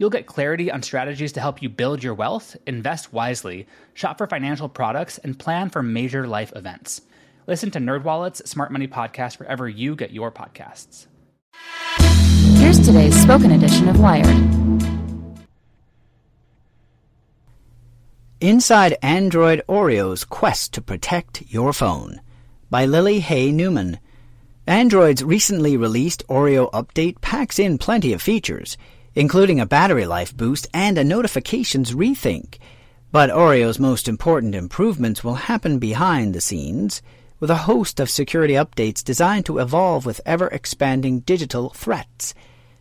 You'll get clarity on strategies to help you build your wealth, invest wisely, shop for financial products, and plan for major life events. Listen to NerdWallet's Smart Money Podcast wherever you get your podcasts. Here's today's spoken edition of Wired. Inside Android Oreo's Quest to Protect Your Phone by Lily Hay Newman. Android's recently released Oreo update packs in plenty of features including a battery life boost and a notifications rethink. But Oreo's most important improvements will happen behind the scenes, with a host of security updates designed to evolve with ever expanding digital threats.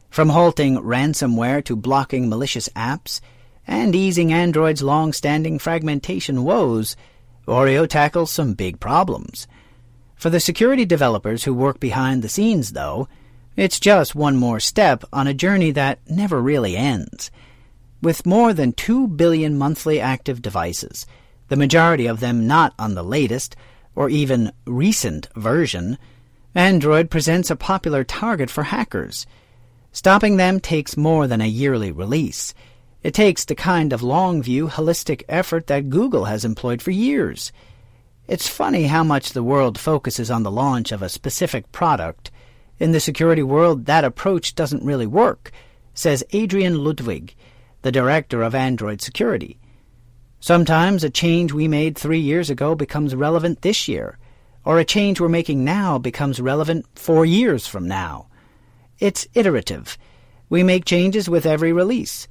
From halting ransomware to blocking malicious apps, and easing Android's long standing fragmentation woes, Oreo tackles some big problems. For the security developers who work behind the scenes, though, it's just one more step on a journey that never really ends. With more than 2 billion monthly active devices, the majority of them not on the latest or even recent version, Android presents a popular target for hackers. Stopping them takes more than a yearly release. It takes the kind of long view, holistic effort that Google has employed for years. It's funny how much the world focuses on the launch of a specific product in the security world, that approach doesn't really work, says Adrian Ludwig, the director of Android Security. Sometimes a change we made three years ago becomes relevant this year, or a change we're making now becomes relevant four years from now. It's iterative. We make changes with every release.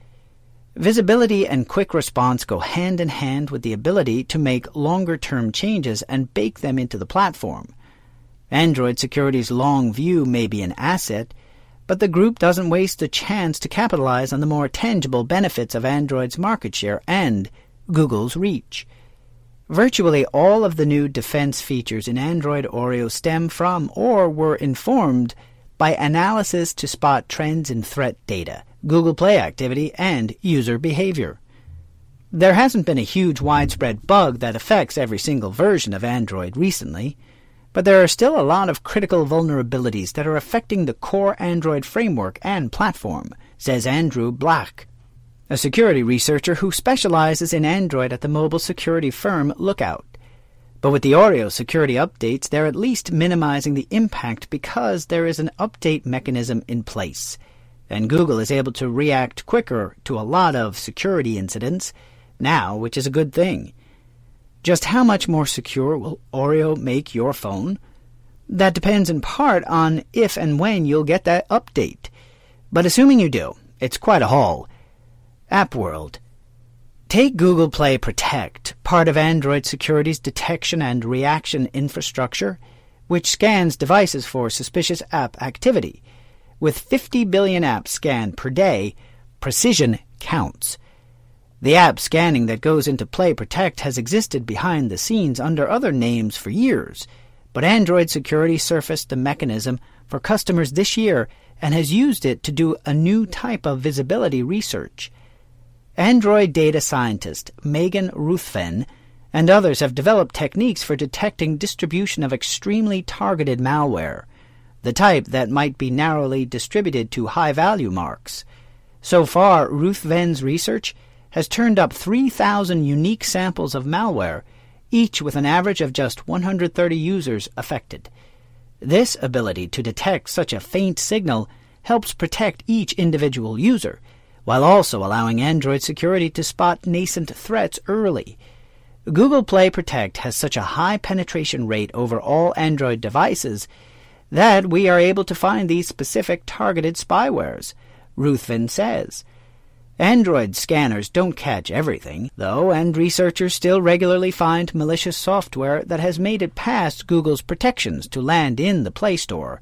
Visibility and quick response go hand in hand with the ability to make longer term changes and bake them into the platform. Android Security's long view may be an asset, but the group doesn't waste a chance to capitalize on the more tangible benefits of Android's market share and Google's reach. Virtually all of the new defense features in Android Oreo stem from or were informed by analysis to spot trends in threat data, Google Play activity, and user behavior. There hasn't been a huge widespread bug that affects every single version of Android recently. But there are still a lot of critical vulnerabilities that are affecting the core Android framework and platform, says Andrew Black, a security researcher who specializes in Android at the mobile security firm Lookout. But with the Oreo security updates, they're at least minimizing the impact because there is an update mechanism in place. And Google is able to react quicker to a lot of security incidents now, which is a good thing. Just how much more secure will Oreo make your phone? That depends in part on if and when you'll get that update. But assuming you do, it's quite a haul. App World. Take Google Play Protect, part of Android Security's detection and reaction infrastructure, which scans devices for suspicious app activity. With 50 billion apps scanned per day, precision counts. The app scanning that goes into Play Protect has existed behind the scenes under other names for years, but Android Security surfaced the mechanism for customers this year and has used it to do a new type of visibility research. Android data scientist Megan Ruthven and others have developed techniques for detecting distribution of extremely targeted malware, the type that might be narrowly distributed to high value marks. So far, Ruthven's research has turned up 3,000 unique samples of malware, each with an average of just 130 users affected. This ability to detect such a faint signal helps protect each individual user, while also allowing Android security to spot nascent threats early. Google Play Protect has such a high penetration rate over all Android devices that we are able to find these specific targeted spywares, Ruthven says. Android scanners don't catch everything, though, and researchers still regularly find malicious software that has made it past Google's protections to land in the Play Store.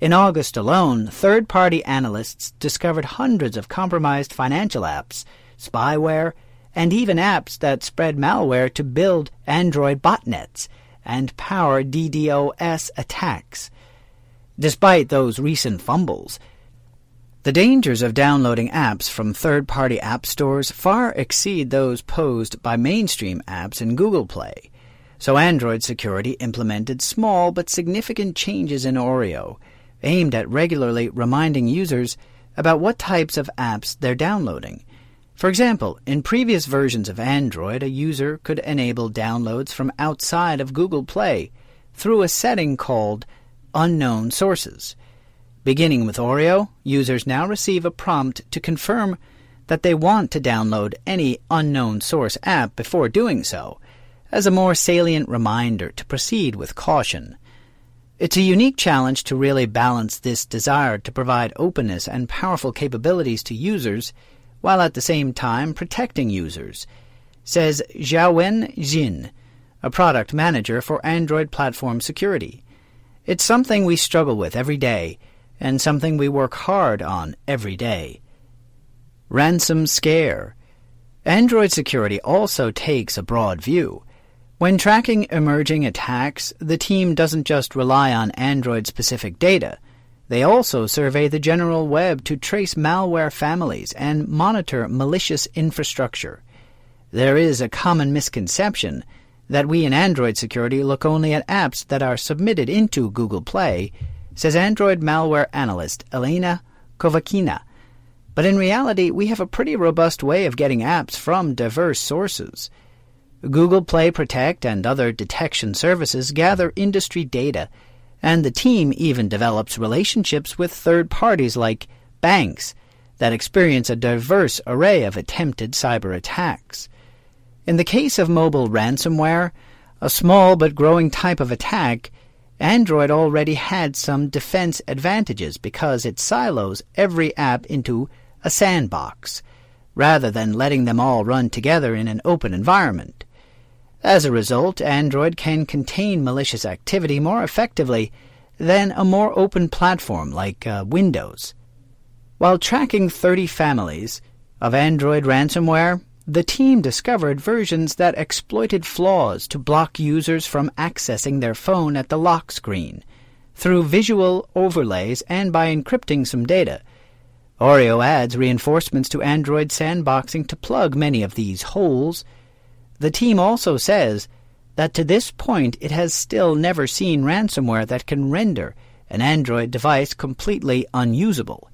In August alone, third party analysts discovered hundreds of compromised financial apps, spyware, and even apps that spread malware to build Android botnets and power DDoS attacks. Despite those recent fumbles, the dangers of downloading apps from third party app stores far exceed those posed by mainstream apps in Google Play. So Android security implemented small but significant changes in Oreo, aimed at regularly reminding users about what types of apps they're downloading. For example, in previous versions of Android, a user could enable downloads from outside of Google Play through a setting called Unknown Sources. Beginning with Oreo, users now receive a prompt to confirm that they want to download any unknown source app before doing so, as a more salient reminder to proceed with caution. It's a unique challenge to really balance this desire to provide openness and powerful capabilities to users while at the same time protecting users, says Xiaowen Xin, a product manager for Android platform security. It's something we struggle with every day and something we work hard on every day. Ransom Scare Android security also takes a broad view. When tracking emerging attacks, the team doesn't just rely on Android specific data. They also survey the general web to trace malware families and monitor malicious infrastructure. There is a common misconception that we in Android security look only at apps that are submitted into Google Play says Android malware analyst Elena Kovakina. But in reality, we have a pretty robust way of getting apps from diverse sources. Google Play Protect and other detection services gather industry data, and the team even develops relationships with third parties like banks that experience a diverse array of attempted cyber attacks. In the case of mobile ransomware, a small but growing type of attack, Android already had some defense advantages because it silos every app into a sandbox, rather than letting them all run together in an open environment. As a result, Android can contain malicious activity more effectively than a more open platform like uh, Windows. While tracking 30 families of Android ransomware, the team discovered versions that exploited flaws to block users from accessing their phone at the lock screen through visual overlays and by encrypting some data. Oreo adds reinforcements to Android sandboxing to plug many of these holes. The team also says that to this point it has still never seen ransomware that can render an Android device completely unusable.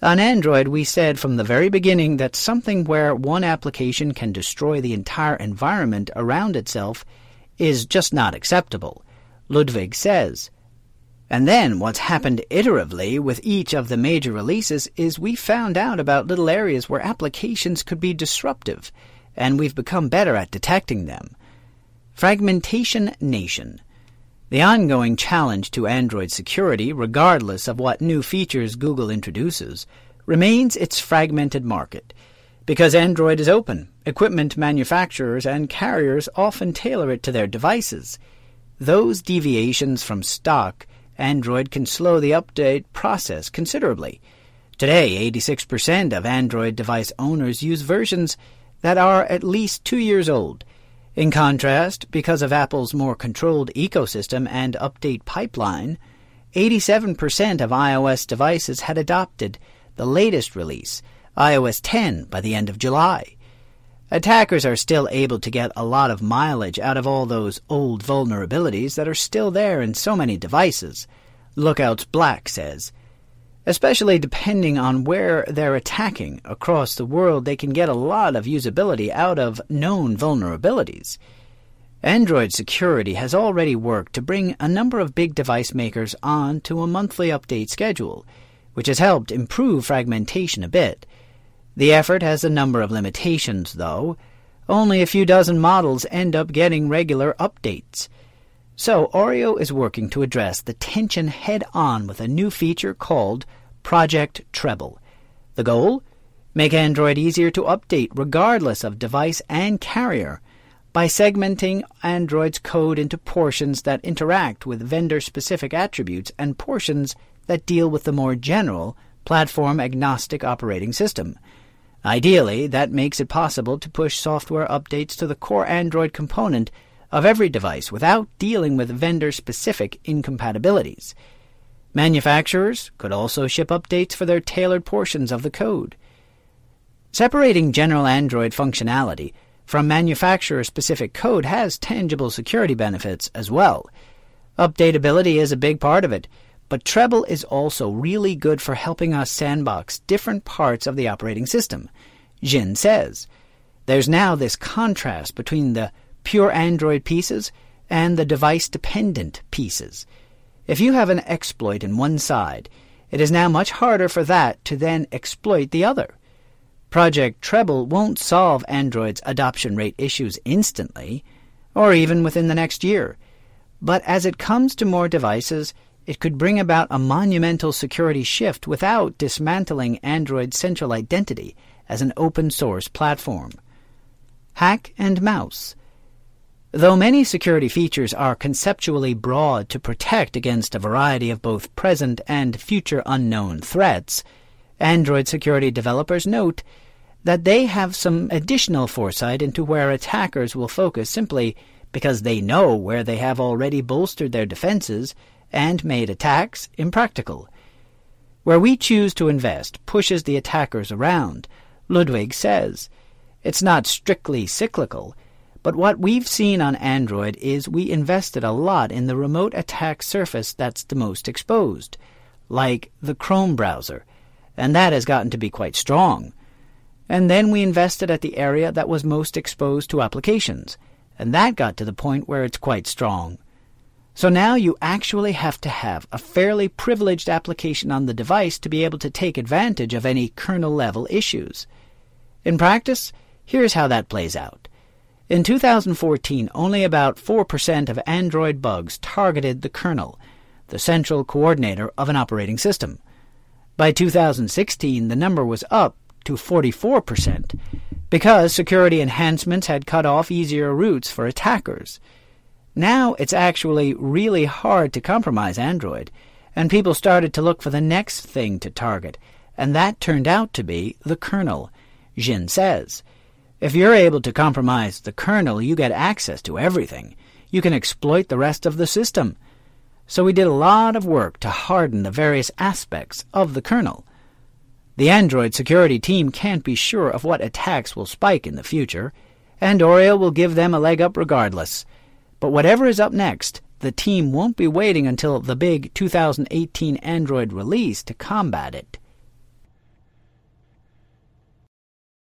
On Android, we said from the very beginning that something where one application can destroy the entire environment around itself is just not acceptable, Ludwig says. And then what's happened iteratively with each of the major releases is we found out about little areas where applications could be disruptive, and we've become better at detecting them. Fragmentation Nation the ongoing challenge to Android security, regardless of what new features Google introduces, remains its fragmented market. Because Android is open, equipment manufacturers and carriers often tailor it to their devices. Those deviations from stock Android can slow the update process considerably. Today, 86% of Android device owners use versions that are at least two years old, in contrast, because of Apple's more controlled ecosystem and update pipeline, 87% of iOS devices had adopted the latest release, iOS 10, by the end of July. Attackers are still able to get a lot of mileage out of all those old vulnerabilities that are still there in so many devices, Lookouts Black says. Especially depending on where they're attacking across the world, they can get a lot of usability out of known vulnerabilities. Android security has already worked to bring a number of big device makers on to a monthly update schedule, which has helped improve fragmentation a bit. The effort has a number of limitations, though. Only a few dozen models end up getting regular updates. So Oreo is working to address the tension head on with a new feature called Project Treble. The goal? Make Android easier to update regardless of device and carrier by segmenting Android's code into portions that interact with vendor specific attributes and portions that deal with the more general platform agnostic operating system. Ideally, that makes it possible to push software updates to the core Android component of every device without dealing with vendor specific incompatibilities. Manufacturers could also ship updates for their tailored portions of the code. Separating general Android functionality from manufacturer specific code has tangible security benefits as well. Updatability is a big part of it, but Treble is also really good for helping us sandbox different parts of the operating system. Xin says, There's now this contrast between the pure Android pieces and the device dependent pieces. If you have an exploit in one side, it is now much harder for that to then exploit the other. Project Treble won't solve Android's adoption rate issues instantly, or even within the next year. But as it comes to more devices, it could bring about a monumental security shift without dismantling Android's central identity as an open source platform. Hack and Mouse. Though many security features are conceptually broad to protect against a variety of both present and future unknown threats, Android security developers note that they have some additional foresight into where attackers will focus simply because they know where they have already bolstered their defenses and made attacks impractical. Where we choose to invest pushes the attackers around, Ludwig says. It's not strictly cyclical, but what we've seen on Android is we invested a lot in the remote attack surface that's the most exposed, like the Chrome browser and that has gotten to be quite strong. And then we invested at the area that was most exposed to applications, and that got to the point where it's quite strong. So now you actually have to have a fairly privileged application on the device to be able to take advantage of any kernel level issues. In practice, here's how that plays out. In 2014, only about 4% of Android bugs targeted the kernel, the central coordinator of an operating system. By 2016, the number was up to 44% because security enhancements had cut off easier routes for attackers. Now it's actually really hard to compromise Android, and people started to look for the next thing to target, and that turned out to be the kernel, Xin says. If you're able to compromise the kernel, you get access to everything. You can exploit the rest of the system so we did a lot of work to harden the various aspects of the kernel. The Android security team can't be sure of what attacks will spike in the future, and Oreo will give them a leg up regardless. But whatever is up next, the team won't be waiting until the big 2018 Android release to combat it.